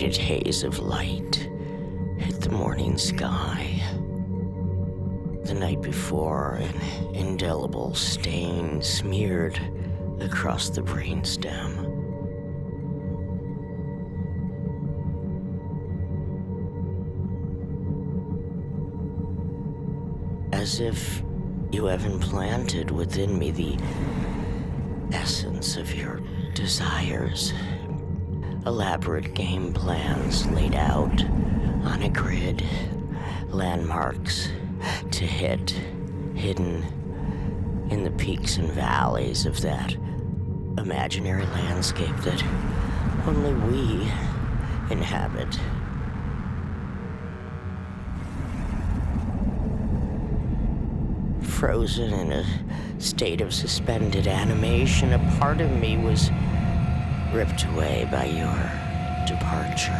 faded haze of light hit the morning sky. The night before, an indelible stain smeared across the brainstem. As if you have implanted within me the essence of your desires. Elaborate game plans laid out on a grid, landmarks to hit, hidden in the peaks and valleys of that imaginary landscape that only we inhabit. Frozen in a state of suspended animation, a part of me was ripped away by your departure.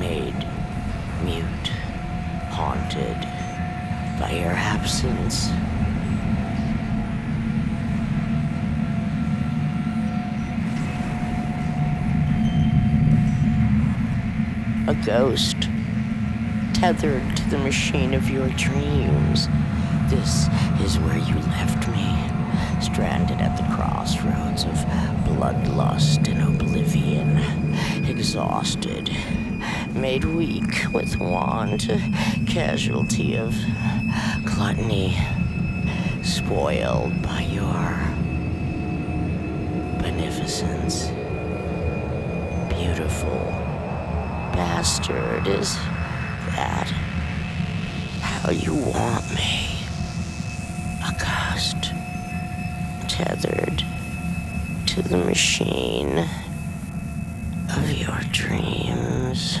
Made mute, haunted by your absence. A ghost tethered to the machine of your dreams. This is where you left me, stranded at the crossroads of bloodlust and oblivion, exhausted, made weak with want, casualty of gluttony, spoiled by your beneficence. Beautiful bastard is that how you want me? August, tethered to the machine of your dreams.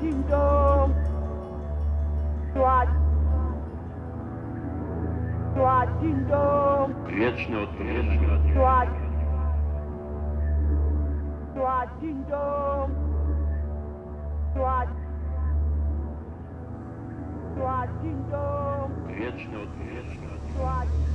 деньгам. Вечно вот вечно. Вечно вот вечно.